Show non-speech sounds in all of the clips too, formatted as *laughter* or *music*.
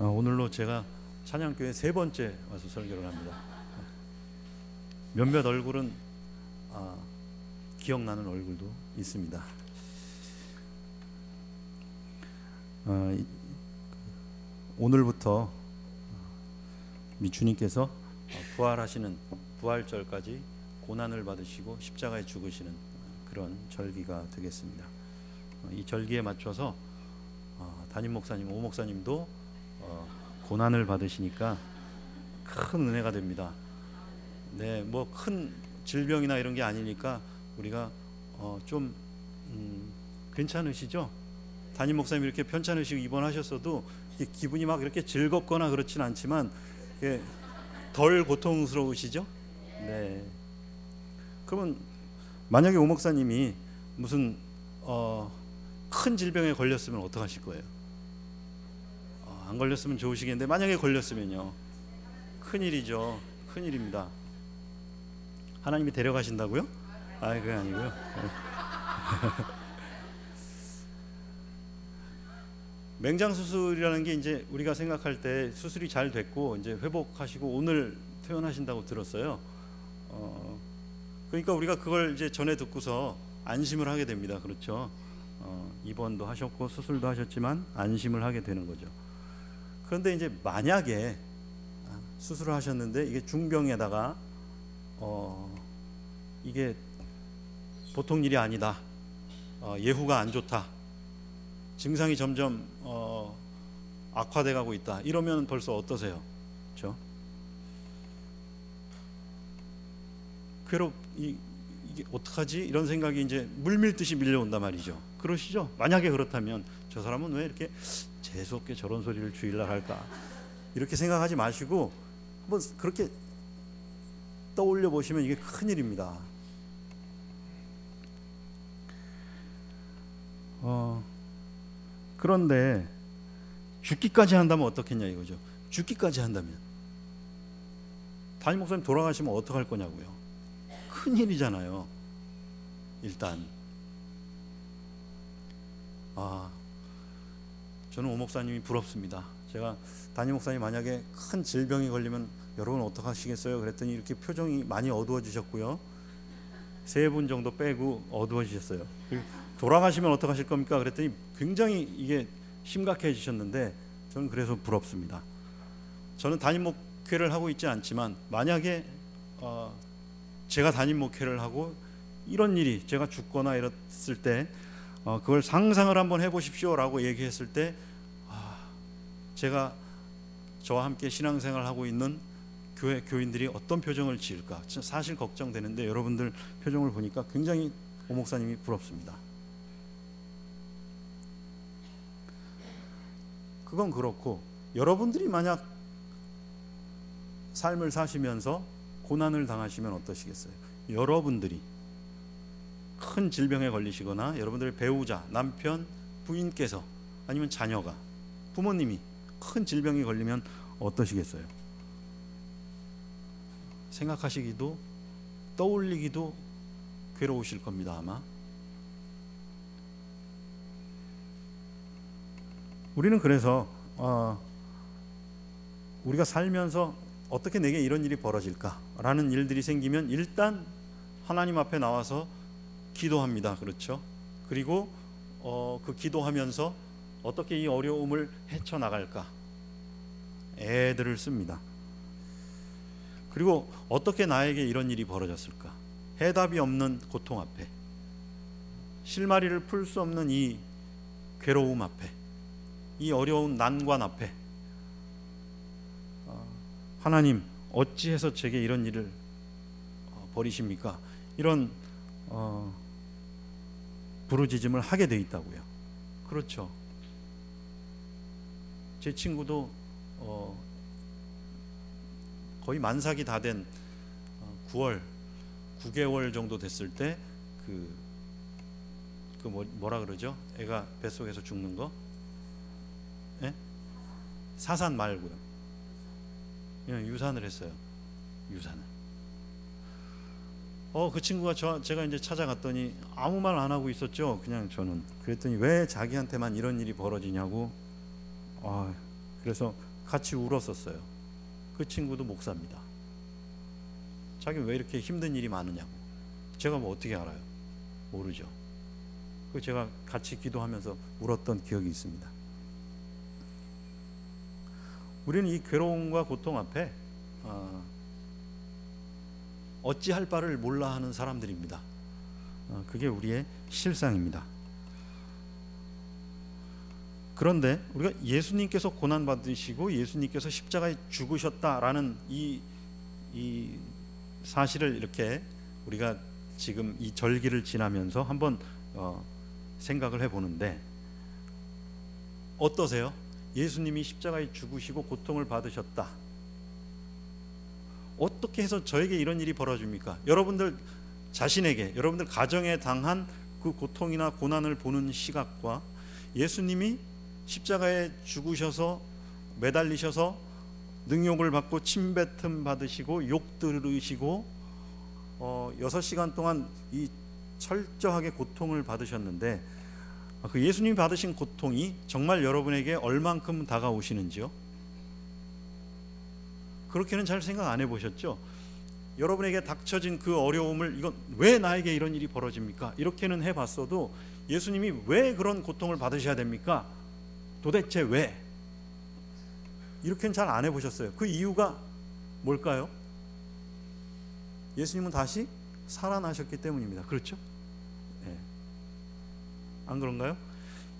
어, 오늘로 제가 찬양교회 세 번째 와서 설교를 합니다. 몇몇 얼굴은 아, 기억나는 얼굴도 있습니다. 어, 이- 오늘부터 미 주님께서 부활하시는 부활절까지 고난을 받으시고 십자가에 죽으시는 그런 절기가 되겠습니다. 어, 이 절기에 맞춰서 어, 담임 목사님, 오 목사님도 어, 고난을 받으시니까 큰 은혜가 됩니다. 네, 뭐 큰 질병이나 이런 게 아니니까 우리가 어, 좀 음, 괜찮으시죠? 담임 목사님 이렇게 편찮으시고 입원하셨어도 기분이 막 이렇게 즐겁거나 그렇진 않지만 덜 고통스러우시죠? 네. 그러면 만약에 오 목사님이 무슨 어, 큰 질병에 걸렸으면 어떡하실 거예요? 어, 안 걸렸으면 좋으시겠는데 만약에 걸렸으면요 큰 일이죠 큰 일입니다 하나님이 데려가신다고요? 아 그게 아니고요 *laughs* 맹장 수술이라는 게 이제 우리가 생각할 때 수술이 잘 됐고 이제 회복하시고 오늘 퇴원하신다고 들었어요. 어, 그러니까 우리가 그걸 이제 전에 듣고서 안심을 하게 됩니다. 그렇죠? 어, 입원도 하셨고 수술도 하셨지만 안심을 하게 되는 거죠. 그런데 이제 만약에 아, 수술을 하셨는데 이게 중병에다가 어, 이게 보통 일이 아니다. 어, 예후가 안 좋다. 증상이 점점 어, 악화돼 가고 있다. 이러면 벌써 어떠세요? 그렇죠? 괴롭 이, 이게 어떡하지? 이런 생각이 이제 물밀듯이 밀려온단 말이죠. 그러시죠? 만약에 그렇다면 저 사람은 왜 이렇게 재수 없게 저런 소리를 주일날 할까? 이렇게 생각하지 마시고 한번 그렇게 떠올려 보시면 이게 큰 일입니다. 어, 그런데 죽기까지 한다면 어떻겠냐 이거죠. 죽기까지 한다면 담임 목사님 돌아가시면 어떡할 거냐고요. 큰 일이잖아요. 일단 아 저는 오 목사님이 부럽습니다. 제가 담임 목사님 만약에 큰 질병이 걸리면 여러분 어떡하시겠어요? 그랬더니 이렇게 표정이 많이 어두워지셨고요. 세 분 정도 빼고 어두워지셨어요. 돌아가시면 어떡하실 겁니까? 그랬더니 굉장히 이게 심각해지셨는데 저는 그래서 부럽습니다. 저는 담임 목회를 하고 있지 않지만 만약에 어, 제가 담임 목회를 하고 이런 일이 제가 죽거나 이랬을 때 어, 그걸 상상을 한번 해보십시오라고 얘기했을 때 아, 제가 저와 함께 신앙생활을 하고 있는 교회 교인들이 어떤 표정을 지을까 사실 걱정되는데 여러분들 표정을 보니까 굉장히 오 목사님이 부럽습니다. 그건 그렇고 여러분들이 만약 삶을 사시면서 고난을 당하시면 어떠시겠어요? 여러분들이 큰 질병에 걸리시거나 여러분들의 배우자, 남편, 부인께서 아니면 자녀가 부모님이 큰 질병에 걸리면 어떠시겠어요? 생각하시기도 떠올리기도 괴로우실 겁니다, 아마. 우리는 그래서 어, 우리가 살면서 어떻게 내게 이런 일이 벌어질까라는 일들이 생기면 일단 하나님 앞에 나와서 기도합니다. 그렇죠? 그리고 어, 그 기도하면서 어떻게 이 어려움을 헤쳐 나갈까 애들을 씁니다. 그리고 어떻게 나에게 이런 일이 벌어졌을까? 해답이 없는 고통 앞에 실마리를 풀 수 없는 이 괴로움 앞에 이 어려운 난관 앞에 어, 하나님 어찌해서 제게 이런 일을 어, 버리십니까? 이런 어, 부르짖음을 하게 돼 있다고요. 그렇죠. 제 친구도 어, 거의 만삭이 다 된 9월 9개월 정도 됐을 때그 그 뭐, 뭐라 그러죠? 애가 뱃속에서 죽는 거? 예? 사산 말고요. 그냥 유산을 했어요. 유산을. 어, 그 친구가 저 제가 이제 찾아갔더니 아무 말 안 하고 있었죠. 그냥 저는 그랬더니 왜 자기한테만 이런 일이 벌어지냐고. 아, 그래서 같이 울었었어요. 그 친구도 목사입니다. 자기 왜 이렇게 힘든 일이 많으냐고. 제가 뭐 어떻게 알아요? 모르죠. 그 제가 같이 기도하면서 울었던 기억이 있습니다. 우리는 이 괴로움과 고통 앞에 어, 어찌할 바를 몰라 하는 사람들입니다. 어, 그게 우리의 실상입니다. 그런데 우리가 예수님께서 고난 받으시고 예수님께서 십자가에 죽으셨다라는 이, 이 사실을 이렇게 우리가 지금 이 절기를 지나면서 한번 어, 생각을 해보는데 어떠세요? 예수님이 십자가에 죽으시고 고통을 받으셨다. 어떻게 해서 저에게 이런 일이 벌어집니까? 여러분들 자신에게, 여러분들 가정에 당한 그 고통이나 고난을 보는 시각과 예수님이 십자가에 죽으셔서 매달리셔서 능욕을 받고 침뱉음 받으시고 욕 들으시고 어, 6시간 동안 이 철저하게 고통을 받으셨는데 그 예수님이 받으신 고통이 정말 여러분에게 얼만큼 다가오시는지요? 그렇게는 잘 생각 안 해보셨죠? 여러분에게 닥쳐진 그 어려움을 이건 왜 나에게 이런 일이 벌어집니까? 이렇게는 해봤어도 예수님이 왜 그런 고통을 받으셔야 됩니까? 도대체 왜? 이렇게는 잘 안 해보셨어요. 그 이유가 뭘까요? 예수님은 다시 살아나셨기 때문입니다. 그렇죠? 네. 안 그런가요?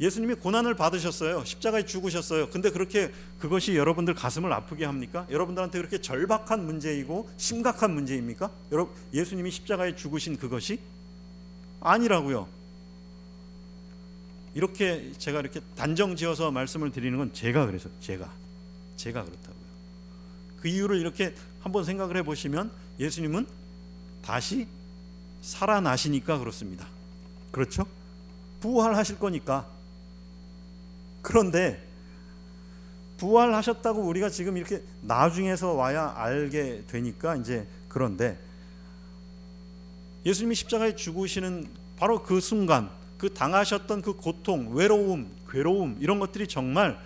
예수님이 고난을 받으셨어요. 십자가에 죽으셨어요. 근데 그렇게 그것이 여러분들 가슴을 아프게 합니까? 여러분들한테 그렇게 절박한 문제이고 심각한 문제입니까? 여러분 예수님이 십자가에 죽으신 그것이 아니라고요. 이렇게 제가 이렇게 단정지어서 말씀을 드리는 건 제가 그래서 제가 제가 그렇다고요. 그 이유를 이렇게 한번 생각을 해 보시면 예수님은 다시 살아나시니까 그렇습니다. 그렇죠? 부활하실 거니까 그런데 부활하셨다고 우리가 지금 이렇게 나중에서 와야 알게 되니까 이제 그런데 예수님이 십자가에 죽으시는 바로 그 순간 그 당하셨던 그 고통, 외로움, 괴로움 이런 것들이 정말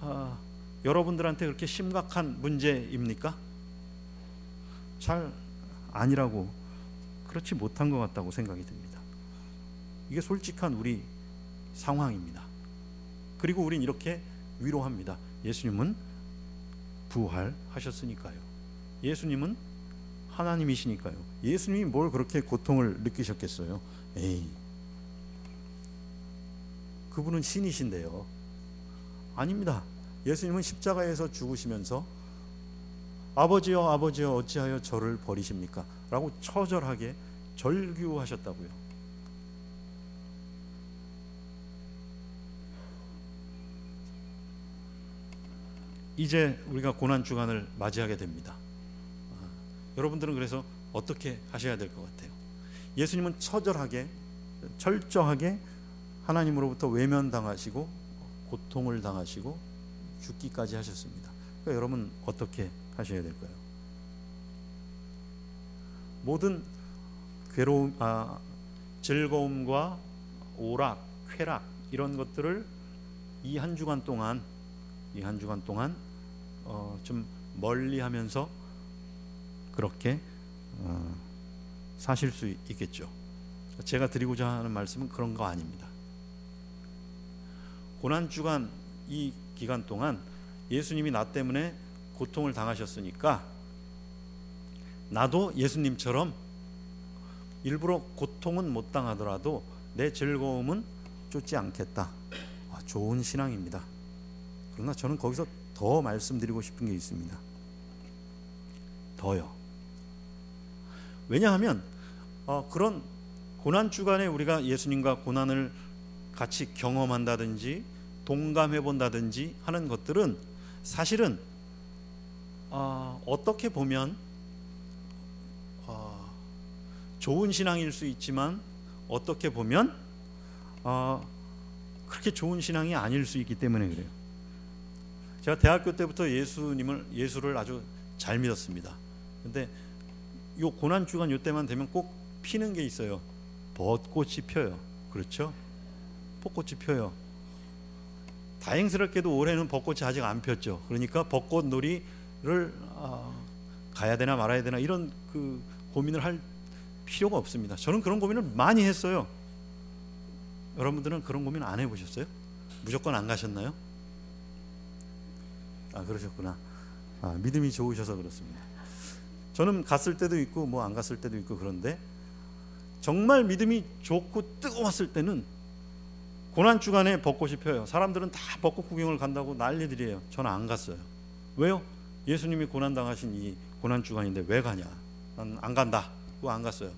아, 여러분들한테 그렇게 심각한 문제입니까? 잘 아니라고 그렇지 못한 것 같다고 생각이 듭니다. 이게 솔직한 우리 상황입니다. 그리고 우린 이렇게 위로합니다. 예수님은 부활하셨으니까요. 예수님은 하나님이시니까요. 예수님이 뭘 그렇게 고통을 느끼셨겠어요? 에이. 그분은 신이신데요. 아닙니다. 예수님은 십자가에서 죽으시면서 아버지여 아버지여 어찌하여 저를 버리십니까? 라고 처절하게 절규하셨다고요. 이제 우리가 고난 주간을 맞이하게 됩니다. 아, 여러분들은 그래서 어떻게 하셔야 될 것 같아요? 예수님은 처절하게 철저하게 하나님으로부터 외면당하시고 고통을 당하시고 죽기까지 하셨습니다. 그러니까 여러분 어떻게 하셔야 될까요? 모든 괴로움, 아, 즐거움과 오락, 쾌락 이런 것들을 이 한 주간 동안 이 한 주간 동안 어, 좀 멀리하면서 그렇게 어, 사실 수 있겠죠. 제가 드리고자 하는 말씀은 그런 거 아닙니다. 고난 주간 이 기간 동안 예수님이 나 때문에 고통을 당하셨으니까 나도 예수님처럼 일부러 고통은 못 당하더라도 내 즐거움은 쫓지 않겠다. 아, 좋은 신앙입니다. 그러나 저는 거기서 더 말씀드리고 싶은 게 있습니다. 더요. 왜냐하면 어, 그런 고난 주간에 우리가 예수님과 고난을 같이 경험한다든지 동감해 본다든지 하는 것들은 사실은 어, 어떻게 보면 어, 좋은 신앙일 수 있지만 어떻게 보면 어, 그렇게 좋은 신앙이 아닐 수 있기 때문에 그래요. 제가 대학교 때부터 예수님을 예수를 아주 잘 믿었습니다. 근데 요 고난 주간 요 때만 되면 꼭 피는 게 있어요. 벚꽃이 펴요. 그렇죠? 벚꽃이 펴요. 다행스럽게도 올해는 벚꽃이 아직 안 폈죠. 그러니까 벚꽃 놀이를 아, 가야 되나 말아야 되나 이런 그 고민을 할 필요가 없습니다. 저는 그런 고민을 많이 했어요. 여러분들은 그런 고민 안 해보셨어요? 무조건 안 가셨나요? 아 그러셨구나. 아, 믿음이 좋으셔서 그렇습니다. 저는 갔을 때도 있고 뭐 안 갔을 때도 있고 그런데 정말 믿음이 좋고 뜨거웠을 때는 고난 주간에 벚꽃이 펴요. 사람들은 다 벚꽃 구경을 간다고 난리들이에요. 저는 안 갔어요. 왜요? 예수님이 고난 당하신 이 고난 주간인데 왜 가냐? 난 안 간다. 그거 안 갔어요.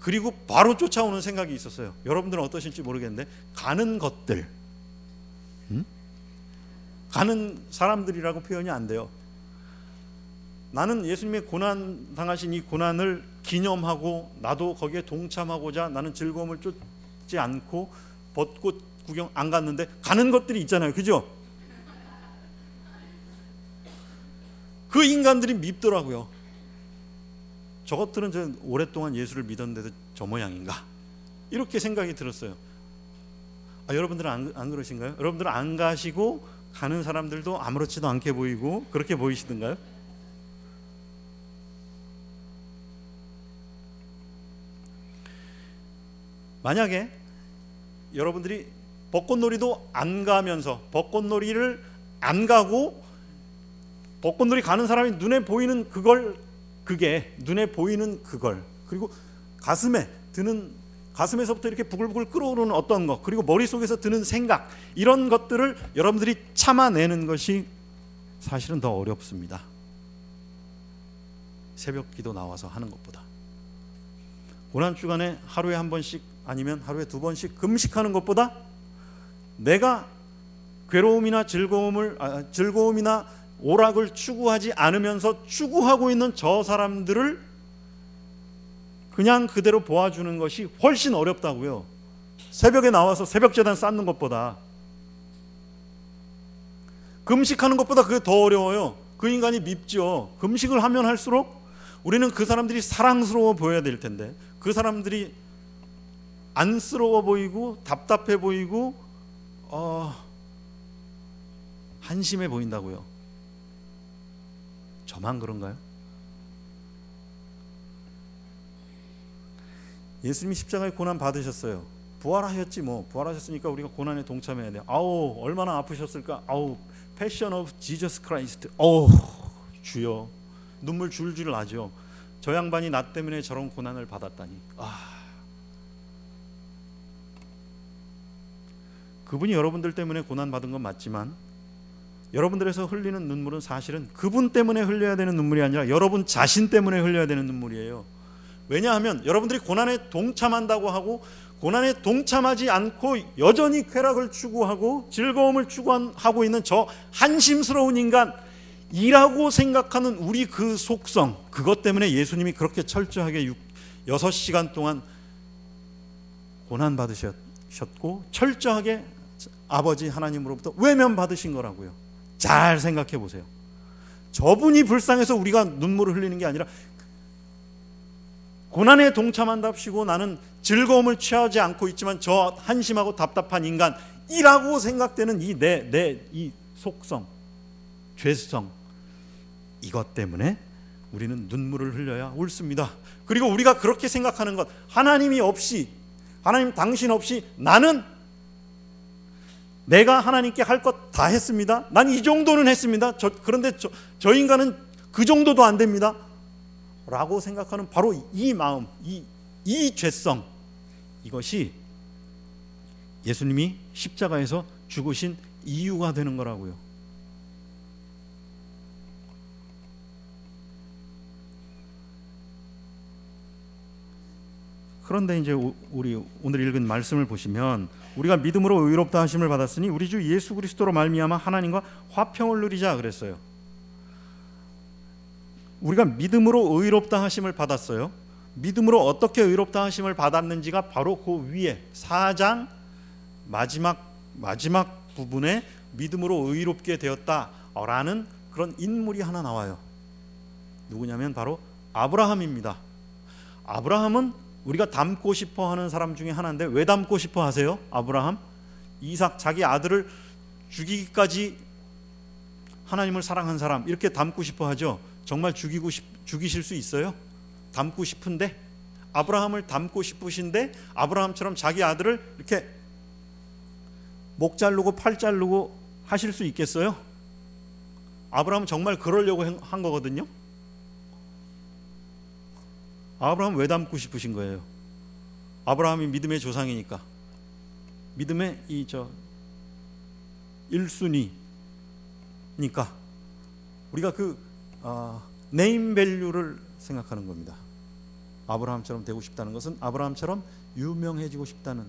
그리고 바로 쫓아오는 생각이 있었어요. 여러분들은 어떠실지 모르겠는데 가는 것들, 음? 가는 사람들이라고 표현이 안 돼요. 나는 예수님의 고난 당하신 이 고난을 기념하고 나도 거기에 동참하고자 나는 즐거움을 쫓지 않고 벚꽃 구경 안 갔는데 가는 것들이 있잖아요. 그죠? 그 인간들이 밉더라고요. 저것들은 저 오랫동안 예수를 믿었는데도 저 모양인가? 이렇게 생각이 들었어요. 아, 여러분들은 안, 안 그러신가요? 여러분들은 안 가시고 가는 사람들도 아무렇지도 않게 보이고 그렇게 보이시던가요? 만약에 여러분들이 벚꽃놀이도 안 가면서 벚꽃놀이를 안 가고 벚꽃놀이 가는 사람이 눈에 보이는 그걸 그게 눈에 보이는 그걸 그리고 가슴에 드는 가슴에서부터 이렇게 부글부글 끓어오르는 어떤 것 그리고 머릿속에서 드는 생각 이런 것들을 여러분들이 참아내는 것이 사실은 더 어렵습니다. 새벽 기도 나와서 하는 것보다 고난 주간에 하루에 한 번씩 아니면 하루에 두 번씩 금식하는 것보다 내가 괴로움이나 즐거움을 아, 즐거움이나 오락을 추구하지 않으면서 추구하고 있는 저 사람들을 그냥 그대로 보아주는 것이 훨씬 어렵다고요. 새벽에 나와서 새벽 재단 쌓는 것보다 금식하는 것보다 그게 더 어려워요. 그 인간이 밉죠. 금식을 하면 할수록 우리는 그 사람들이 사랑스러워 보여야 될 텐데 그 사람들이 안쓰러워 보이고 답답해 보이고 어, 한심해 보인다고요. 저만 그런가요? 예수님이 십자가에 고난 받으셨어요. 부활하셨지 뭐 부활하셨으니까 우리가 고난에 동참해야 돼. 아우 얼마나 아프셨을까. 아우 Passion of Jesus Christ. 어우 주여 눈물 줄줄 나죠. 저 양반이 나 때문에 저런 고난을 받았다니. 아 그분이 여러분들 때문에 고난 받은 건 맞지만 여러분들에서 흘리는 눈물은 사실은 그분 때문에 흘려야 되는 눈물이 아니라 여러분 자신 때문에 흘려야 되는 눈물이에요. 왜냐하면 여러분들이 고난에 동참한다고 하고 고난에 동참하지 않고 여전히 쾌락을 추구하고 즐거움을 추구하고 있는 저 한심스러운 인간 이라고 생각하는 우리 그 속성 그것 때문에 예수님이 그렇게 철저하게 6시간 동안 고난 받으셨고 철저하게 아버지 하나님으로부터 외면 받으신 거라고요. 잘 생각해 보세요. 저분이 불쌍해서 우리가 눈물을 흘리는 게 아니라 고난에 동참한답시고 나는 즐거움을 취하지 않고 있지만 저 한심하고 답답한 인간이라고 생각되는 이 내 내 이 속성, 죄성 이것 때문에 우리는 눈물을 흘려야 옳습니다. 그리고 우리가 그렇게 생각하는 것 하나님이 없이 하나님 당신 없이 나는 내가 하나님께 할 것 다 했습니다. 난 이 정도는 했습니다. 저, 그런데 저, 저 인간은 그 정도도 안 됩니다. 라고 생각하는 바로 이 마음, 이, 이 죄성, 이것이 예수님이 십자가에서 죽으신 이유가 되는 거라고요. 그런데 이제 우리 오늘 읽은 말씀을 보시면 우리가 믿음으로 의롭다 하심을 받았으니 우리 주 예수 그리스도로 말미암아 하나님과 화평을 누리자 그랬어요. 우리가 믿음으로 의롭다 하심을 받았어요. 믿음으로 어떻게 의롭다 하심을 받았는지가 바로 그 위에 4장 마지막 마지막 부분에 믿음으로 의롭게 되었다라는 그런 인물이 하나 나와요. 누구냐면 바로 아브라함입니다. 아브라함은 우리가 닮고 싶어 하는 사람 중에 하나인데 왜 닮고 싶어 하세요? 아브라함 이삭 자기 아들을 죽이기까지 하나님을 사랑한 사람 이렇게 닮고 싶어 하죠. 정말 죽이고 싶, 죽이실 수 있어요? 닮고 싶은데 아브라함을 닮고 싶으신데 아브라함처럼 자기 아들을 이렇게 목 자르고 팔 자르고 하실 수 있겠어요? 아브라함은 정말 그러려고 한 거거든요. 아브라함 왜 닮고 싶으신 거예요? 아브라함이 믿음의 조상이니까 믿음의 이 저 1순위니까 우리가 그 어, 네임 밸류를 생각하는 겁니다. 아브라함처럼 되고 싶다는 것은 아브라함처럼 유명해지고 싶다는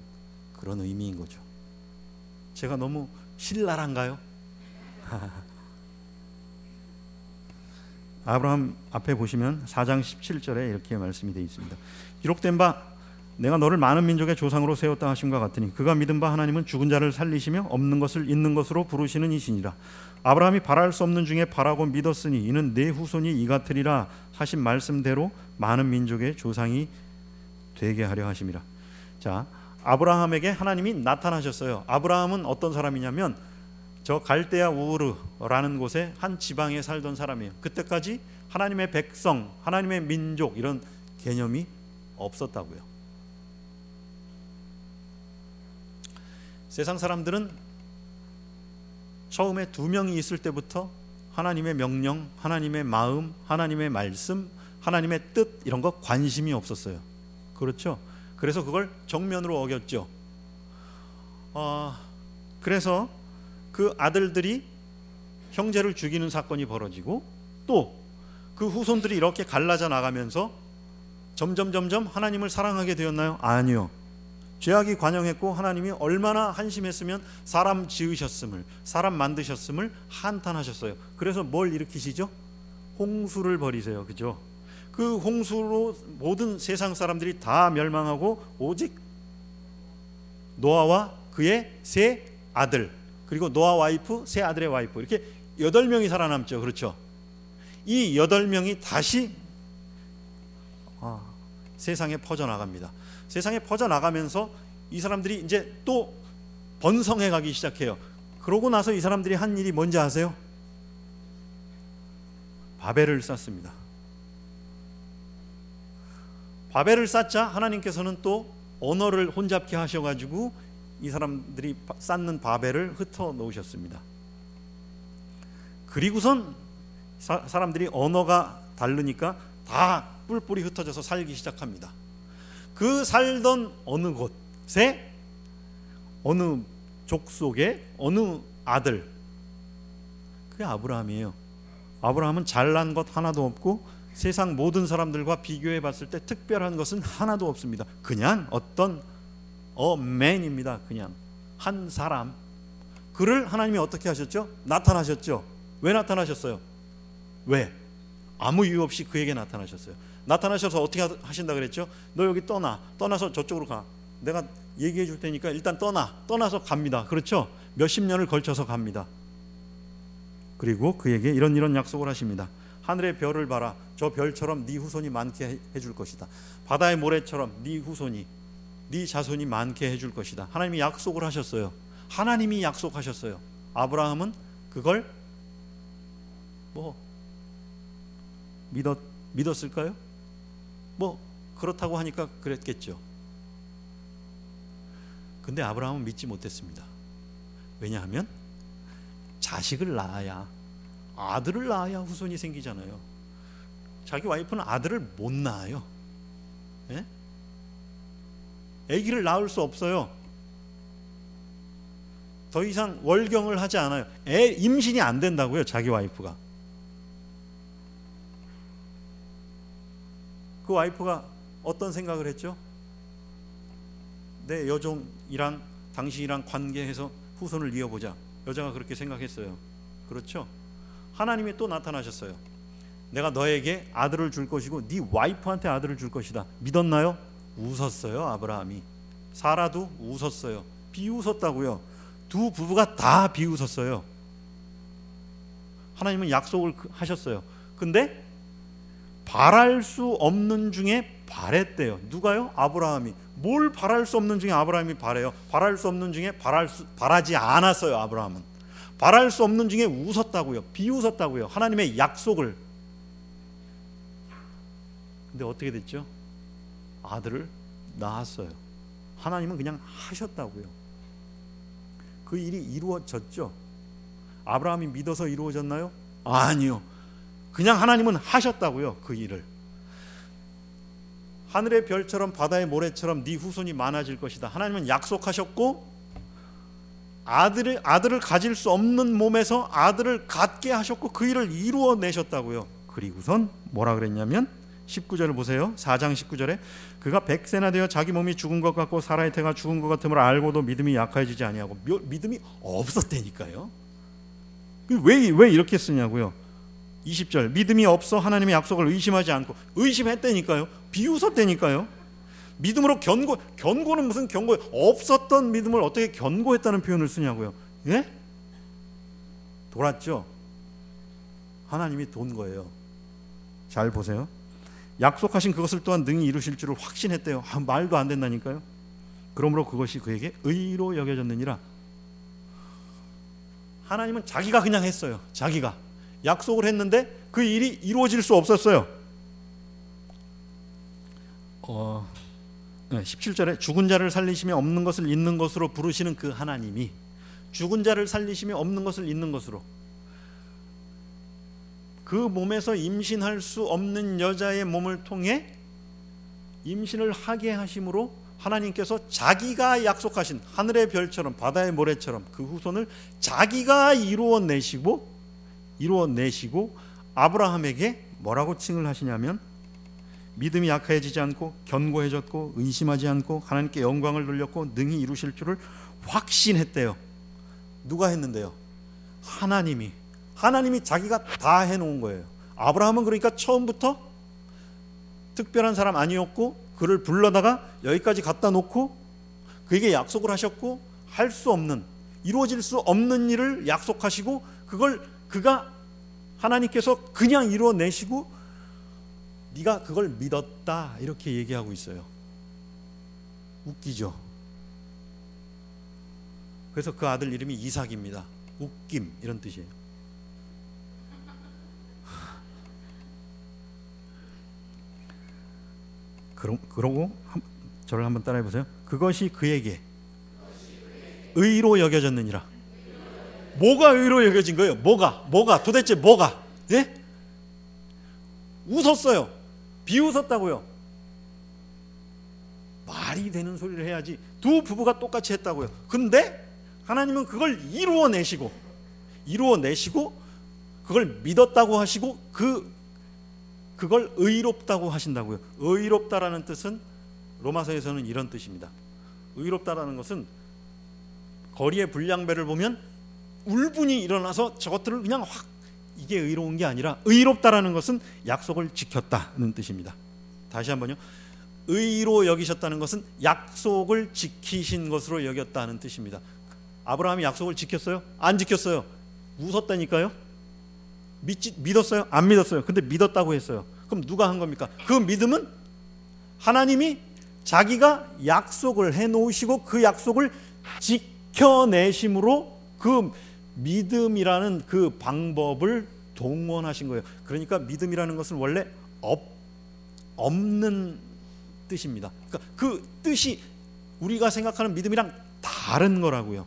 그런 의미인 거죠. 제가 너무 신랄한가요? *laughs* 아브라함 앞에 보시면 4장 17절에 이렇게 말씀이 되어 있습니다. 기록된 바 내가 너를 많은 민족의 조상으로 세웠다 하심과 같으니 그가 믿은 바 하나님은 죽은 자를 살리시며 없는 것을 있는 것으로 부르시는 이시니라. 아브라함이 바랄 수 없는 중에 바라고 믿었으니 이는 내 후손이 이 같으리라 하신 말씀대로 많은 민족의 조상이 되게 하려 하심이라. 자, 아브라함에게 하나님이 나타나셨어요. 아브라함은 어떤 사람이냐면 저 갈대아 우르라는 곳에 한 지방에 살던 사람이에요. 그때까지 하나님의 백성, 하나님의 민족 이런 개념이 없었다고요. 세상 사람들은 처음에 두 명이 있을 때부터 하나님의 명령, 하나님의 마음, 하나님의 말씀, 하나님의 뜻 이런 거 관심이 없었어요. 그렇죠? 그래서 그걸 정면으로 어겼죠. 어, 그래서 그 아들들이 형제를 죽이는 사건이 벌어지고 또 그 후손들이 이렇게 갈라져 나가면서 점점 점점 하나님을 사랑하게 되었나요? 아니요. 죄악이 관영했고 하나님이 얼마나 한심했으면 사람 지으셨음을 사람 만드셨음을 한탄하셨어요. 그래서 뭘 일으키시죠? 홍수를 벌이세요. 그죠? 그 홍수로 모든 세상 사람들이 다 멸망하고 오직 노아와 그의 세 아들 그리고 노아 와이프 세 아들의 와이프 이렇게 여덟 명이 살아남죠. 그렇죠? 이 여덟 명이 다시 아, 세상에 퍼져 나갑니다. 세상에 퍼져 나가면서 이 사람들이 이제 또 번성해 가기 시작해요. 그러고 나서 이 사람들이 한 일이 뭔지 아세요? 바벨을 쌓습니다. 바벨을 쌓자 하나님께서는 또 언어를 혼잡케 하셔가지고 이 사람들이 쌓는 바벨을 흩어 놓으셨습니다. 그리고선 사, 사람들이 언어가 다르니까 다 뿔뿔이 흩어져서 살기 시작합니다. 그 살던 어느 곳에 어느 족속의 어느 아들 그게 아브라함이에요. 아브라함은 잘난 것 하나도 없고 세상 모든 사람들과 비교해 봤을 때 특별한 것은 하나도 없습니다. 그냥 어떤 어맨입니다. 그냥 한 사람. 그를 하나님이 어떻게 하셨죠? 나타나셨죠. 왜 나타나셨어요? 왜? 아무 이유 없이 그에게 나타나셨어요. 나타나셔서 어떻게 하신다 그랬죠? 너 여기 떠나. 떠나서 저쪽으로 가. 내가 얘기해 줄 테니까 일단 떠나. 떠나서 갑니다. 그렇죠? 몇십 년을 걸쳐서 갑니다. 그리고 그에게 이런 이런 약속을 하십니다. 하늘의 별을 봐라. 저 별처럼 네 후손이 많게 해줄 것이다. 바다의 모래처럼 네 후손이 네 자손이 많게 해줄 것이다. 하나님이 약속을 하셨어요. 하나님이 약속하셨어요. 아브라함은 그걸 뭐 믿었 믿었을까요? 뭐 그렇다고 하니까 그랬겠죠. 근데 아브라함은 믿지 못했습니다. 왜냐하면 자식을 낳아야 아들을 낳아야 후손이 생기잖아요. 자기 와이프는 아들을 못 낳아요. 예? 아기를 낳을 수 없어요. 더 이상 월경을 하지 않아요. 애 임신이 안 된다고요, 자기 와이프가. 그 와이프가 어떤 생각을 했죠? 내 여종이랑 당신이랑 관계해서 후손을 이어보자. 여자가 그렇게 생각했어요. 그렇죠? 하나님이 또 나타나셨어요. 내가 너에게 아들을 줄 것이고 네 와이프한테 아들을 줄 것이다. 믿었나요? 웃었어요. 아브라함이. 사라도 웃었어요. 비웃었다고요. 두 부부가 다 비웃었어요. 하나님은 약속을 그, 하셨어요. 근데 바랄 수 없는 중에 바랬대요. 누가요? 아브라함이. 뭘 바랄 수 없는 중에 아브라함이 바래요. 바랄 수 없는 중에 바랄 수, 바라지 않았어요. 아브라함은. 바랄 수 없는 중에 웃었다고요. 비웃었다고요. 하나님의 약속을. 근데 어떻게 됐죠? 아들을 낳았어요. 하나님은 그냥 하셨다고요. 그 일이 이루어졌죠. 아브라함이 믿어서 이루어졌나요? 아니요. 그냥 하나님은 하셨다고요. 그 일을. 하늘의 별처럼 바다의 모래처럼 네 후손이 많아질 것이다. 하나님은 약속하셨고 아들을 아들을 가질 수 없는 몸에서 아들을 갖게 하셨고 그 일을 이루어 내셨다고요. 그리고선 뭐라 그랬냐면 19절을 보세요. 4장 19절에 그가 백세나 되어 자기 몸이 죽은 것 같고 사라의 태가 죽은 것 같음을 알고도 믿음이 약해지지 아니하고 믿음이 없었다니까요. 왜, 왜 이렇게 쓰냐고요. 20절 믿음이 없어 하나님의 약속을 의심하지 않고 의심했다니까요. 비웃었다니까요. 믿음으로 견고 견고는 무슨 견고 없었던 믿음을 어떻게 견고했다는 표현을 쓰냐고요. 예? 돌았죠. 하나님이 돈 거예요. 잘 보세요. 약속하신 그것을 또한 능히 이루실 줄을 확신했대요. 아, 말도 안 된다니까요. 그러므로 그것이 그에게 의로 여겨졌느니라. 하나님은 자기가 그냥 했어요. 자기가 약속을 했는데 그 일이 이루어질 수 없었어요. 어, 17절에 죽은 자를 살리시며 없는 것을 있는 것으로 부르시는 그 하나님이 죽은 자를 살리시며 없는 것을 있는 것으로 그 몸에서 임신할 수 없는 여자의 몸을 통해 임신을 하게 하심으로 하나님께서 자기가 약속하신 하늘의 별처럼 바다의 모래처럼 그 후손을 자기가 이루어 내시고 이루어 내시고 아브라함에게 뭐라고 칭을 하시냐면 믿음이 약해지지 않고 견고해졌고 의심하지 않고 하나님께 영광을 돌렸고 능히 이루실 줄을 확신했대요. 누가 했는데요? 하나님이 하나님이 자기가 다 해놓은 거예요. 아브라함은 그러니까 처음부터 특별한 사람 아니었고 그를 불러다가 여기까지 갖다 놓고 그에게 약속을 하셨고 할 수 없는 이루어질 수 없는 일을 약속하시고 그걸 그가 하나님께서 그냥 이루어내시고 네가 그걸 믿었다 이렇게 얘기하고 있어요. 웃기죠. 그래서 그 아들 이름이 이삭입니다. 웃김 이런 뜻이에요. 그러, 그러고 한, 저를 한번 따라해 보세요. 그것이 그에게 의로 여겨졌느니라. 뭐가 의로 여겨진 거예요? 뭐가? 뭐가? 도대체 뭐가? 예? 웃었어요. 비웃었다고요. 말이 되는 소리를 해야지. 두 부부가 똑같이 했다고요. 근데 하나님은 그걸 이루어내시고 이루어내시고 그걸 믿었다고 하시고 그 그걸 의롭다고 하신다고요. 의롭다라는 뜻은 로마서에서는 이런 뜻입니다. 의롭다라는 것은 거리의 불량배를 보면 울분이 일어나서 저것들을 그냥 확 이게 의로운 게 아니라 의롭다라는 것은 약속을 지켰다는 뜻입니다. 다시 한번요. 의로 여기셨다는 것은 약속을 지키신 것으로 여겼다는 뜻입니다. 아브라함이 약속을 지켰어요? 안 지켰어요. 웃었다니까요. 믿지, 믿었어요? 안 믿었어요. 근데 믿었다고 했어요. 그럼 누가 한 겁니까? 그 믿음은 하나님이 자기가 약속을 해 놓으시고 그 약속을 지켜내심으로 그 믿음이라는 그 방법을 동원하신 거예요. 그러니까 믿음이라는 것은 원래 없, 없는 뜻입니다. 그러니까 그 뜻이 우리가 생각하는 믿음이랑 다른 거라고요.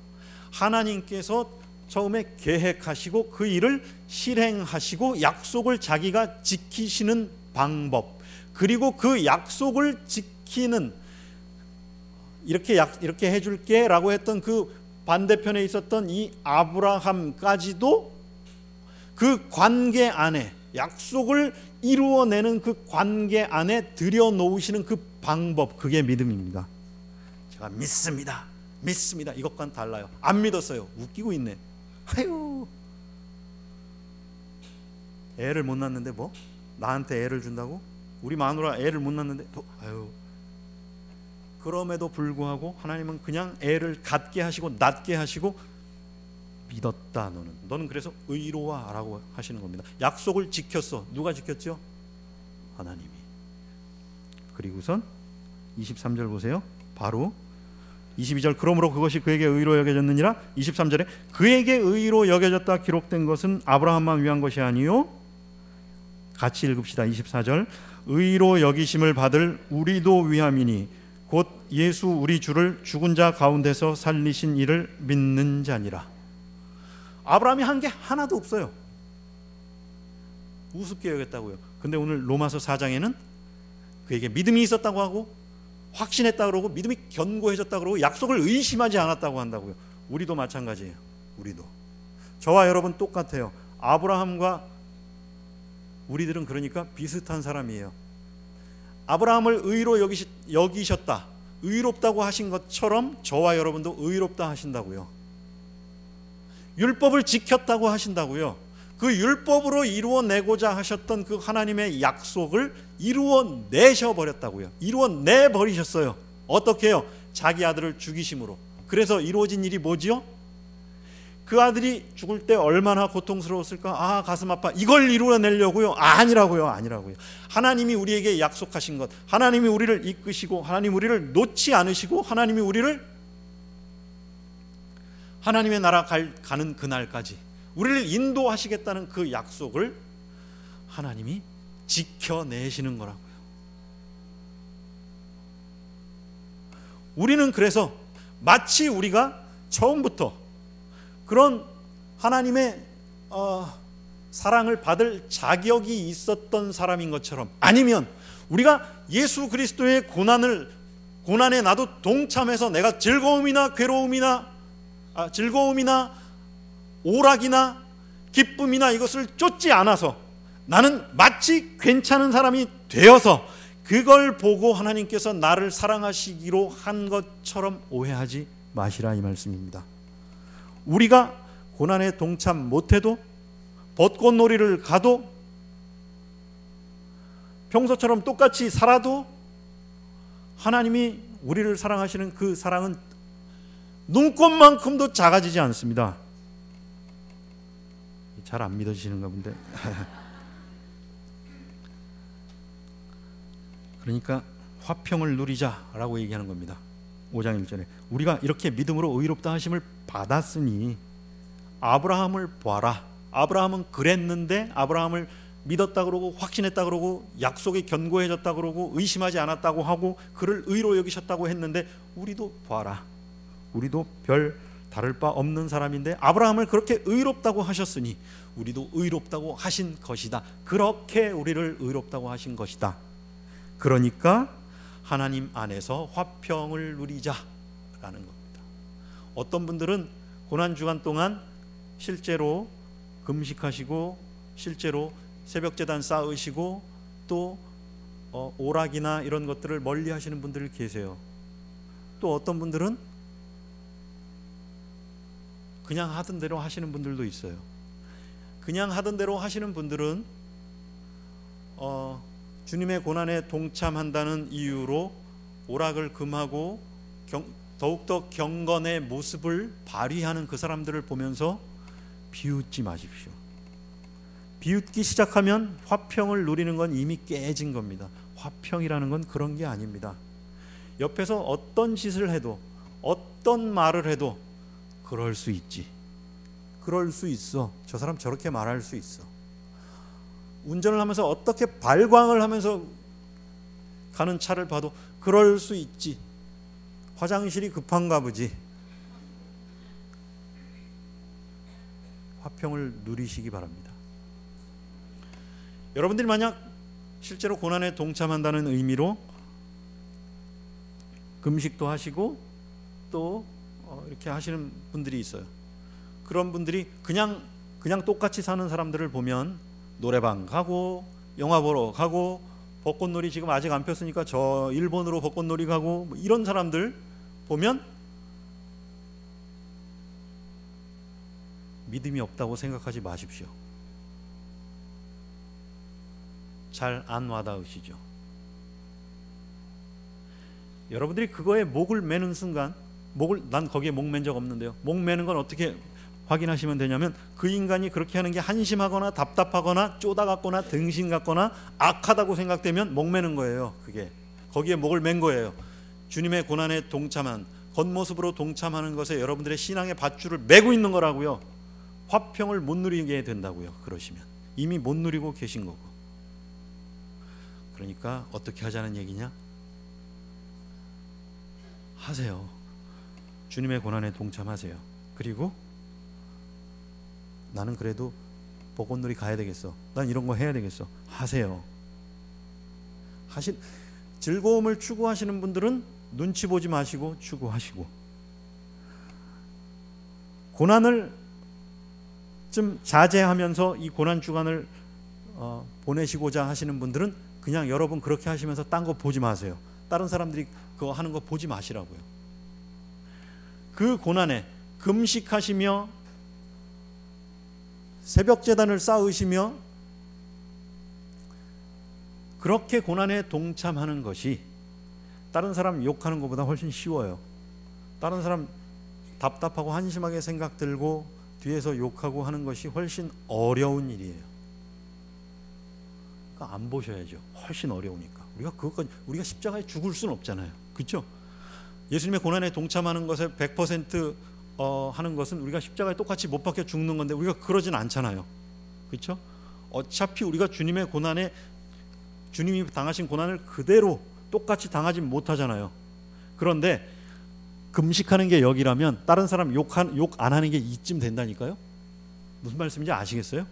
하나님께서 처음에 계획하시고 그 일을 실행하시고 약속을 자기가 지키시는 방법 그리고 그 약속을 지키는 이렇게 약, 이렇게 해줄게라고 했던 그 반대편에 있었던 이 아브라함까지도 그 관계 안에 약속을 이루어내는 그 관계 안에 들여놓으시는 그 방법 그게 믿음입니다. 제가 믿습니다. 믿습니다. 이것과는 달라요. 안 믿었어요. 웃기고 있네. 아유 애를 못 낳는데 뭐 나한테 애를 준다고 우리 마누라 애를 못 낳는데 또 아유 그럼에도 불구하고 하나님은 그냥 애를 갖게 하시고 낳게 하시고 믿었다 너는. 너는 그래서 의로와라고 하시는 겁니다. 약속을 지켰어. 누가 지켰죠? 하나님이. 그리고선 23절 보세요. 바로 22절 그러므로 그것이 그에게 의로 여겨졌느니라. 23절에 그에게 의로 여겨졌다 기록된 것은 아브라함만 위한 것이 아니요. 같이 읽읍시다. 24절. 의로 여기심을 받을 우리도 위함이니 곧 예수 우리 주를 죽은 자 가운데서 살리신 이를 믿는 자니라 아브라함이 한 게 하나도 없어요 우습게 여겼다고요 근데 오늘 로마서 4장에는 그에게 믿음이 있었다고 하고 확신했다 그러고 믿음이 견고해졌다 그러고 약속을 의심하지 않았다고 한다고요. 우리도 마찬가지예요. 우리도 저와 여러분 똑같아요. 아브라함과 우리들은 그러니까 비슷한 사람이에요. 아브라함을 의로 여기셨다. 의롭다고 하신 것처럼 저와 여러분도 의롭다 하신다고요. 율법을 지켰다고 하신다고요. 그 율법으로 이루어내고자 하셨던 그 하나님의 약속을 이루어내셔 버렸다고요. 이루어내 버리셨어요. 어떻게요? 자기 아들을 죽이심으로. 그래서 이루어진 일이 뭐지요? 그 아들이 죽을 때 얼마나 고통스러웠을까? 아, 가슴 아파. 이걸 이루어내려고요? 아니라고요. 아니라고요. 하나님이 우리에게 약속하신 것, 하나님이 우리를 이끄시고, 하나님 우리를 놓지 않으시고, 하나님이 우리를 하나님의 나라 갈, 가는 그날까지 우리를 인도하시겠다는 그 약속을 하나님이 지켜내시는 거라고요. 우리는 그래서 마치 우리가 처음부터 그런 하나님의 어, 사랑을 받을 자격이 있었던 사람인 것처럼 아니면 우리가 예수 그리스도의 고난을 고난에 나도 동참해서 내가 즐거움이나 괴로움이나 아, 즐거움이나 오락이나 기쁨이나 이것을 쫓지 않아서 나는 마치 괜찮은 사람이 되어서 그걸 보고 하나님께서 나를 사랑하시기로 한 것처럼 오해하지 마시라 이 말씀입니다. 우리가 고난에 동참 못해도 벚꽃놀이를 가도 평소처럼 똑같이 살아도 하나님이 우리를 사랑하시는 그 사랑은 눈꽃만큼도 작아지지 않습니다. 잘 안 믿어지시는가 본데. *laughs* 그러니까 화평을 누리자라고 얘기하는 겁니다. 5장 1절에 우리가 이렇게 믿음으로 의롭다 하심을 받았으니 아브라함을 봐라. 아브라함은 그랬는데 아브라함을 믿었다 그러고 확신했다 그러고 약속이 견고해졌다 그러고 의심하지 않았다고 하고 그를 의로 여기셨다고 했는데 우리도 봐라. 우리도 별 다를 바 없는 사람인데 아브라함을 그렇게 의롭다고 하셨으니 우리도 의롭다고 하신 것이다. 그렇게 우리를 의롭다고 하신 것이다. 그러니까 하나님 안에서 화평을 누리자라는 겁니다. 어떤 분들은 고난 주간 동안 실제로 금식하시고 실제로 새벽 제단 쌓으시고 또 어, 오락이나 이런 것들을 멀리 하시는 분들 계세요. 또 어떤 분들은 그냥 하던 대로 하시는 분들도 있어요. 그냥 하던 대로 하시는 분들은 어, 주님의 고난에 동참한다는 이유로 오락을 금하고 경, 더욱더 경건의 모습을 발휘하는 그 사람들을 보면서 비웃지 마십시오. 비웃기 시작하면 화평을 누리는 건 이미 깨진 겁니다. 화평이라는 건 그런 게 아닙니다. 옆에서 어떤 짓을 해도 어떤 말을 해도 그럴 수 있지. 그럴 수 있어. 저 사람 저렇게 말할 수 있어. 운전을 하면서 어떻게 발광을 하면서 가는 차를 봐도 그럴 수 있지. 화장실이 급한가 보지. 화평을 누리시기 바랍니다. 여러분들이 만약 실제로 고난에 동참한다는 의미로 금식도 하시고 또 어, 이렇게 하시는 분들이 있어요. 그런 분들이 그냥 그냥 똑같이 사는 사람들을 보면 노래방 가고 영화 보러 가고 벚꽃놀이 지금 아직 안 폈으니까 저 일본으로 벚꽃놀이 가고 뭐 이런 사람들 보면 믿음이 없다고 생각하지 마십시오. 잘 안 와닿으시죠? 여러분들이 그거에 목을 매는 순간 목을 난 거기에 목 맨 적 없는데요. 목 매는 건 어떻게 확인하시면 되냐면 그 인간이 그렇게 하는 게 한심하거나 답답하거나 쪼다 같거나 등신 같거나 악하다고 생각되면 목 매는 거예요. 그게 거기에 목을 맨 거예요. 주님의 고난에 동참한 겉모습으로 동참하는 것에 여러분들의 신앙의 밧줄을 매고 있는 거라고요. 화평을 못 누리게 된다고요. 그러시면 이미 못 누리고 계신 거고. 그러니까 어떻게 하자는 얘기냐? 하세요. 주님의 고난에 동참하세요. 그리고 나는 그래도 복원놀이 가야 되겠어. 난 이런 거 해야 되겠어. 하세요. 하신 즐거움을 추구하시는 분들은 눈치 보지 마시고 추구하시고 고난을 좀 자제하면서 이 고난 주간을 어, 보내시고자 하시는 분들은 그냥 여러분 그렇게 하시면서 딴 거 보지 마세요. 다른 사람들이 그거 하는 거 보지 마시라고요. 그 고난에 금식하시며 새벽 재단을 쌓으시며 그렇게 고난에 동참하는 것이 다른 사람 욕하는 것보다 훨씬 쉬워요. 다른 사람 답답하고 한심하게 생각 들고 뒤에서 욕하고 하는 것이 훨씬 어려운 일이에요. 그러니까 안 보셔야죠. 훨씬 어려우니까. 우리가 그것까지 우리가 십자가에 죽을 수는 없잖아요. 그렇죠? 예수님의 고난에 동참하는 것에 100% 어, 하는 것은 우리가 십자가에 똑같이 못 박혀 죽는 건데 우리가 그러진 않잖아요. 그렇죠? 어차피 우리가 주님의 고난에 주님이 당하신 고난을 그대로 똑같이 당하지 못하잖아요. 그런데 금식하는 게 여기라면 다른 사람 욕한 욕안 하는 게 이쯤 된다니까요. 무슨 말씀인지 아시겠어요?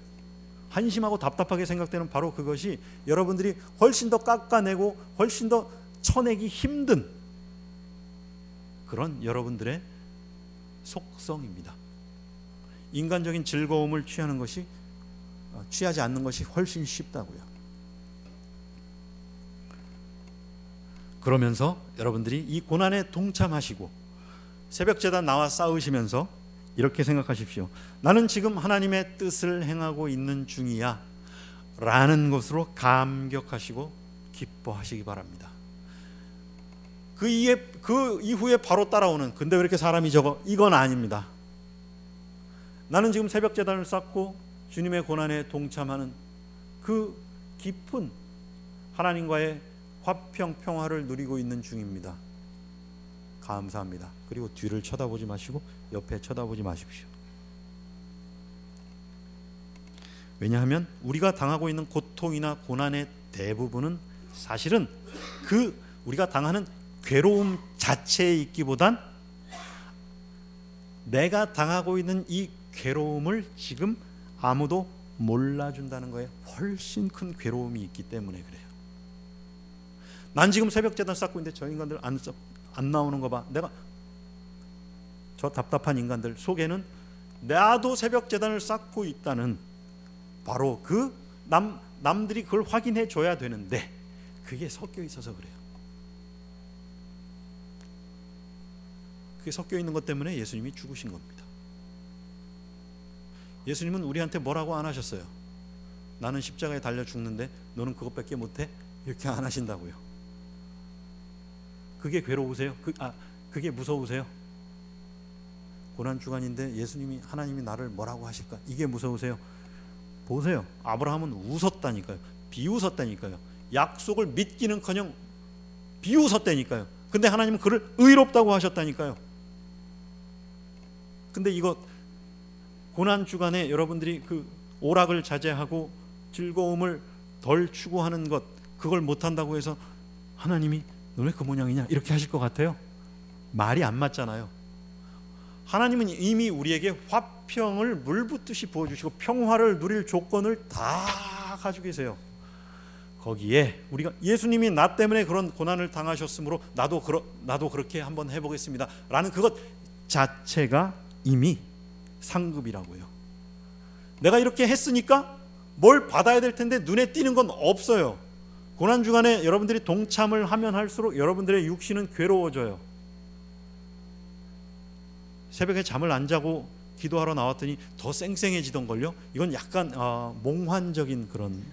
한심하고 답답하게 생각되는 바로 그것이 여러분들이 훨씬 더 깎아내고 훨씬 더 쳐내기 힘든 그런 여러분들의 속성입니다. 인간적인 즐거움을 취하는 것이 어, 취하지 않는 것이 훨씬 쉽다고요. 그러면서 여러분들이 이 고난에 동참하시고 새벽 제단 나와 싸우시면서 이렇게 생각하십시오. 나는 지금 하나님의 뜻을 행하고 있는 중이야. 라는 것으로 감격하시고 기뻐하시기 바랍니다. 그 이에 그 이후에 바로 따라오는 근데 왜 이렇게 사람이 적어? 이건 아닙니다. 나는 지금 새벽 제단을 쌓고 주님의 고난에 동참하는 그 깊은 하나님과의 화평 평화를 누리고 있는 중입니다. 감사합니다. 그리고 뒤를 쳐다보지 마시고 옆에 쳐다보지 마십시오. 왜냐하면 우리가 당하고 있는 고통이나 고난의 대부분은 사실은 그 우리가 당하는 괴로움 자체에 있기보단 내가 당하고 있는 이 괴로움을 지금 아무도 몰라준다는 거에 훨씬 큰 괴로움이 있기 때문에 그래요. 난 지금 새벽 재단 쌓고 있는데 저 인간들 안, 안 나오는 거 봐. 내가 저 답답한 인간들 속에는 나도 새벽 재단을 쌓고 있다는 바로 그 남 남들이 그걸 확인해 줘야 되는데 그게 섞여 있어서 그래요. 그게 섞여 있는 것 때문에 예수님이 죽으신 겁니다. 예수님은 우리한테 뭐라고 안 하셨어요? 나는 십자가에 달려 죽는데 너는 그것밖에 못해? 이렇게 안 하신다고요. 그게 괴로우세요? 그, 아, 그게 무서우세요? 고난 주간인데 예수님이 하나님이 나를 뭐라고 하실까? 이게 무서우세요? 보세요. 아브라함은 웃었다니까요. 비웃었다니까요. 약속을 믿기는커녕 비웃었다니까요. 근데 하나님은 그를 의롭다고 하셨다니까요. 근데 이거 고난 주간에 여러분들이 그 오락을 자제하고 즐거움을 덜 추구하는 것 그걸 못 한다고 해서 하나님이 너네 그 모양이냐 이렇게 하실 것 같아요. 말이 안 맞잖아요. 하나님은 이미 우리에게 화평을 물붓듯이 부어주시고 평화를 누릴 조건을 다 가지고 계세요. 거기에 우리가 예수님이 나 때문에 그런 고난을 당하셨으므로 나도 그러, 나도 그렇게 한번 해보겠습니다 라는 그것 자체가 이미 상급이라고요. 내가 이렇게 했으니까 뭘 받아야 될 텐데 눈에 띄는 건 없어요. 고난 주간에 여러분들이 동참을 하면 할수록 여러분들의 육신은 괴로워져요. 새벽에 잠을 안 자고 기도하러 나왔더니 더 쌩쌩해지던 걸요. 이건 약간 어, 몽환적인 그런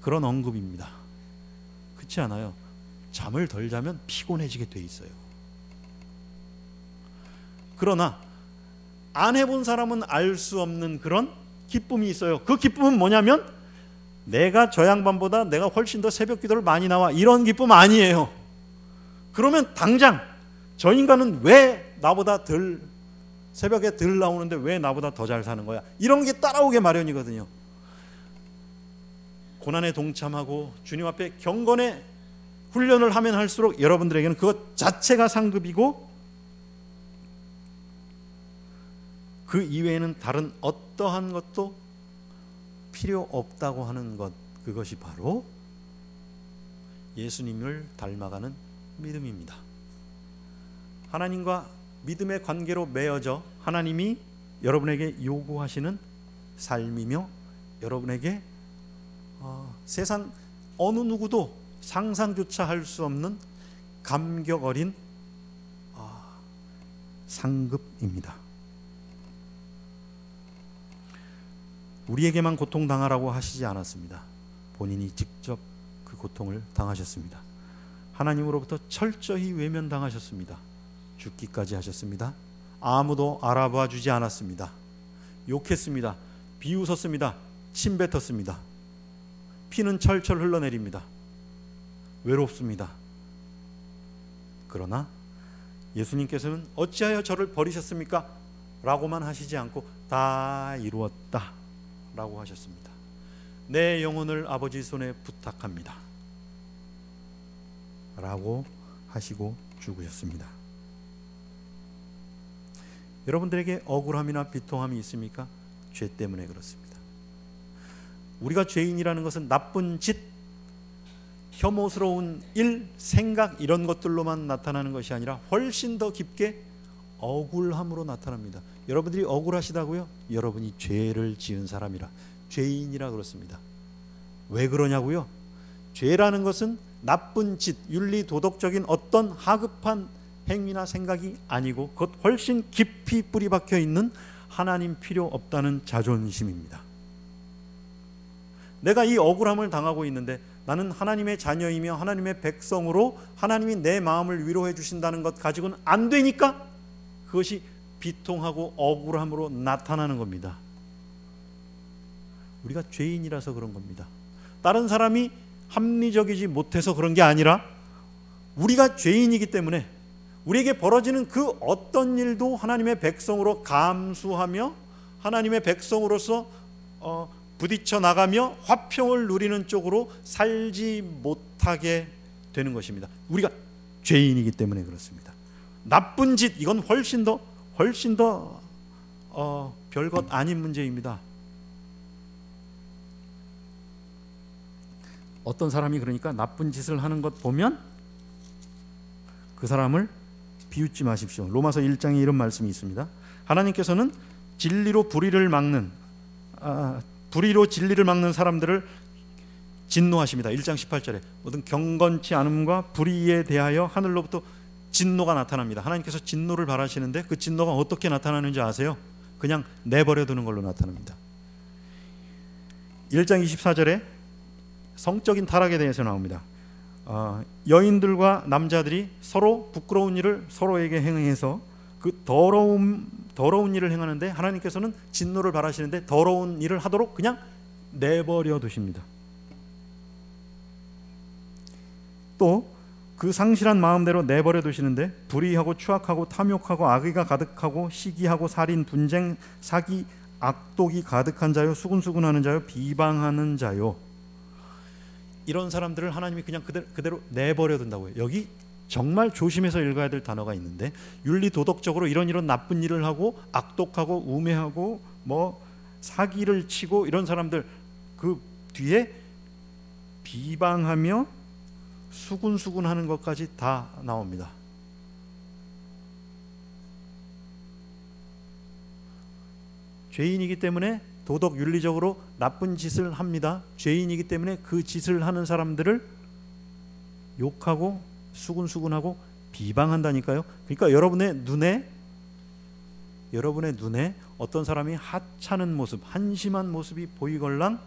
그런 언급입니다. 그렇지 않아요. 잠을 덜 자면 피곤해지게 돼 있어요. 그러나 안 해본 사람은 알 수 없는 그런 기쁨이 있어요. 그 기쁨은 뭐냐면 내가 저 양반보다 내가 훨씬 더 새벽 기도를 많이 나와 이런 기쁨 아니에요. 그러면 당장 저 인간은 왜 나보다 덜 새벽에 덜 나오는데 왜 나보다 더 잘 사는 거야? 이런 게 따라오게 마련이거든요. 고난에 동참하고 주님 앞에 경건의 훈련을 하면 할수록 여러분들에게는 그것 자체가 상급이고 그 이외에는 다른 어떠한 것도 필요 없다고 하는 것 그것이 바로 예수님을 닮아가는 믿음입니다. 하나님과 믿음의 관계로 맺어져 하나님이 여러분에게 요구하시는 삶이며 여러분에게 어, 세상 어느 누구도 상상조차 할 수 없는 감격 어린 어, 상급입니다. 우리에게만 고통 당하라고 하시지 않았습니다. 본인이 직접 그 고통을 당하셨습니다. 하나님으로부터 철저히 외면당하셨습니다. 죽기까지 하셨습니다. 아무도 알아봐 주지 않았습니다. 욕했습니다. 비웃었습니다. 침 뱉었습니다. 피는 철철 흘러내립니다. 외롭습니다. 그러나 예수님께서는 어찌하여 저를 버리셨습니까? 라고만 하시지 않고 다 이루었다. 라고 하셨습니다. 내 영혼을 아버지 손에 부탁합니다. 라고 하시고 죽으셨습니다. 여러분들에게 억울함이나 비통함이 있습니까? 죄 때문에 그렇습니다. 우리가 죄인이라는 것은 나쁜 짓, 혐오스러운 일, 생각 이런 것들로만 나타나는 것이 아니라 훨씬 더 깊게 억울함으로 나타납니다. 여러분들이 억울하시다고요? 여러분이 죄를 지은 사람이라 죄인이라 그렇습니다. 왜 그러냐고요? 죄라는 것은 나쁜 짓, 윤리 도덕적인 어떤 하급한 행위나 생각이 아니고 그것 훨씬 깊이 뿌리 박혀 있는 하나님 필요 없다는 자존심입니다. 내가 이 억울함을 당하고 있는데 나는 하나님의 자녀이며 하나님의 백성으로 하나님이 내 마음을 위로해 주신다는 것 가지고는 안 되니까 그것이 비통하고 억울함으로 나타나는 겁니다. 우리가 죄인이라서 그런 겁니다. 다른 사람이 합리적이지 못해서 그런 게 아니라 우리가 죄인이기 때문에 우리에게 벌어지는 그 어떤 일도 하나님의 백성으로 감수하며 하나님의 백성으로서 어, 부딪혀 나가며 화평을 누리는 쪽으로 살지 못하게 되는 것입니다. 우리가 죄인이기 때문에 그렇습니다. 나쁜 짓 이건 훨씬 더 훨씬 더 어, 별것 아닌 문제입니다. 어떤 사람이 그러니까 나쁜 짓을 하는 것 보면 그 사람을 비웃지 마십시오. 로마서 1장에 이런 말씀이 있습니다. 하나님께서는 진리로 불의를 막는 아, 불의로 진리를 막는 사람들을 진노하십니다. 1장 18절에 모든 경건치 않음과 불의에 대하여 하늘로부터 진노가 나타납니다. 하나님께서 진노를 바라시는데 그 진노가 어떻게 나타나는지 아세요? 그냥 내버려 두는 걸로 나타납니다. 1장 24절에 성적인 타락에 대해서 나옵니다. 어, 여인들과 남자들이 서로 부끄러운 일을 서로에게 행해서 그 더러운 더러운 일을 행하는데 하나님께서는 진노를 바라시는데 더러운 일을 하도록 그냥 내버려 두십니다. 또 그 상실한 마음대로 내버려 두시는데 불의하고 추악하고 탐욕하고 악의가 가득하고 시기하고 살인 분쟁 사기 악독이 가득한 자요 수군수군하는 자요 비방하는 자요 이런 사람들을 하나님이 그냥 그대로, 그대로 내버려 둔다고요. 여기 정말 조심해서 읽어야 될 단어가 있는데 윤리 도덕적으로 이런 이런 나쁜 일을 하고 악독하고 우매하고 뭐 사기를 치고 이런 사람들 그 뒤에 비방하며 수군수군 하는 것까지 다 나옵니다. 죄인이기 때문에 도덕 윤리적으로 나쁜 짓을 합니다. 죄인이기 때문에 그 짓을 하는 사람들을 욕하고 수군수군하고 비방한다니까요. 그러니까 여러분의 눈에 여러분의 눈에 어떤 사람이 하찮은 모습, 한심한 모습이 보이걸랑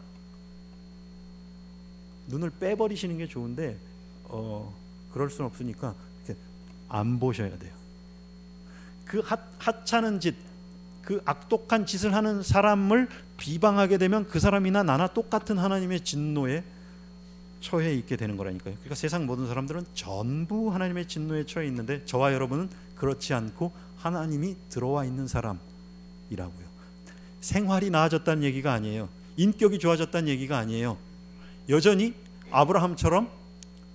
눈을 빼버리시는 게 좋은데 어, 그럴 수는 없으니까 이렇게 안 보셔야 돼요. 그 하, 하찮은 짓, 그 악독한 짓을 하는 사람을 비방하게 되면 그 사람이나 나나 똑같은 하나님의 진노에 처해 있게 되는 거라니까요. 그러니까 세상 모든 사람들은 전부 하나님의 진노에 처해 있는데 저와 여러분은 그렇지 않고 하나님이 들어와 있는 사람이라고요. 생활이 나아졌다는 얘기가 아니에요. 인격이 좋아졌다는 얘기가 아니에요. 여전히 아브라함처럼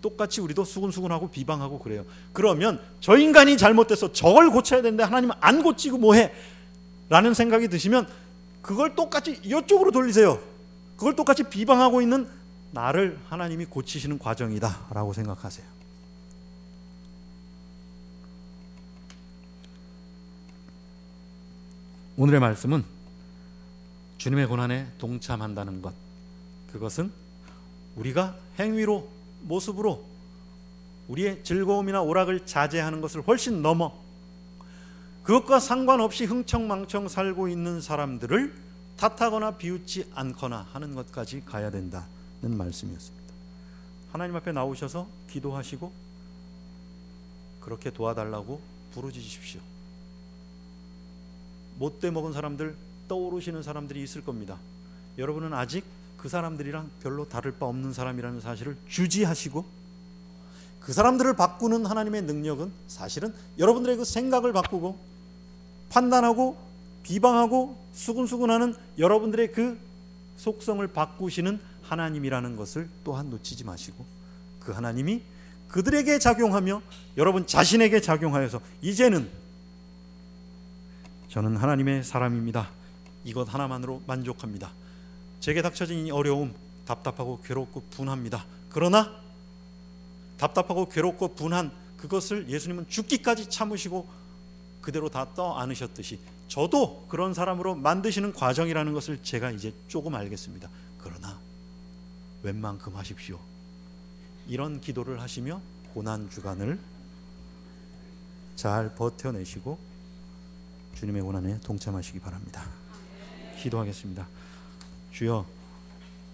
똑같이 우리도 수근수근하고 비방하고 그래요. 그러면 저 인간이 잘못돼서 저걸 고쳐야 되는데 하나님은 안 고치고 뭐해? 라는 생각이 드시면 그걸 똑같이 이쪽으로 돌리세요. 그걸 똑같이 비방하고 있는 나를 하나님이 고치시는 과정이다라고 생각하세요. 오늘의 말씀은 주님의 고난에 동참한다는 것. 그것은 우리가 행위로 모습으로 우리의 즐거움이나 오락을 자제하는 것을 훨씬 넘어 그것과 상관없이 흥청망청 살고 있는 사람들을 탓하거나 비웃지 않거나 하는 것까지 가야 된다는 말씀이었습니다. 하나님 앞에 나오셔서 기도하시고 그렇게 도와달라고 부르짖으십시오. 못돼 먹은 사람들 떠오르시는 사람들이 있을 겁니다. 여러분은 아직 그 사람들이랑 별로 다를 바 없는 사람이라는 사실을 주지하시고 그 사람들을 바꾸는 하나님의 능력은 사실은 여러분들의 그 생각을 바꾸고 판단하고 비방하고 수근수근하는 여러분들의 그 속성을 바꾸시는 하나님이라는 것을 또한 놓치지 마시고 그 하나님이 그들에게 작용하며 여러분 자신에게 작용하여서 이제는 저는 하나님의 사람입니다. 이것 하나만으로 만족합니다. 제게 닥쳐진 이 어려움 답답하고 괴롭고 분합니다. 그러나 답답하고 괴롭고 분한 그것을 예수님은 죽기까지 참으시고 그대로 다 떠 안으셨듯이 저도 그런 사람으로 만드시는 과정이라는 것을 제가 이제 조금 알겠습니다. 그러나 웬만큼 하십시오. 이런 기도를 하시며 고난 주간을 잘 버텨내시고 주님의 고난에 동참하시기 바랍니다. 기도하겠습니다. 주여,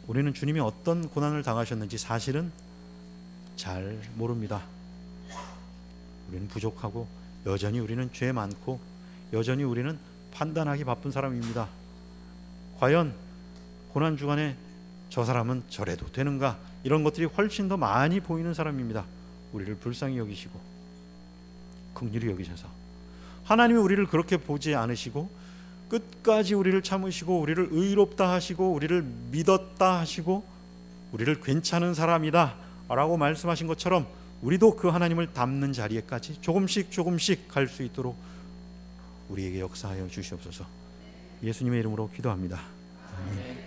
우리는 주님이 어떤 고난을 당하셨는지 사실은 잘 모릅니다. 우리는 부족하고 여전히 우리는 죄 많고 여전히 우리는 판단하기 바쁜 사람입니다. 과연 고난 주간에 저 사람은 저래도 되는가 이런 것들이 훨씬 더 많이 보이는 사람입니다. 우리를 불쌍히 여기시고 긍휼히 여기셔서 하나님이 우리를 그렇게 보지 않으시고 끝까지 우리를 참으시고 우리를 의롭다 하시고 우리를 믿었다 하시고 우리를 괜찮은 사람이다라고 말씀하신 것처럼 우리도 그 하나님을 닮는 자리에까지 조금씩 조금씩 갈 수 있도록 우리에게 역사하여 주시옵소서. 예수님의 이름으로 기도합니다. 아멘.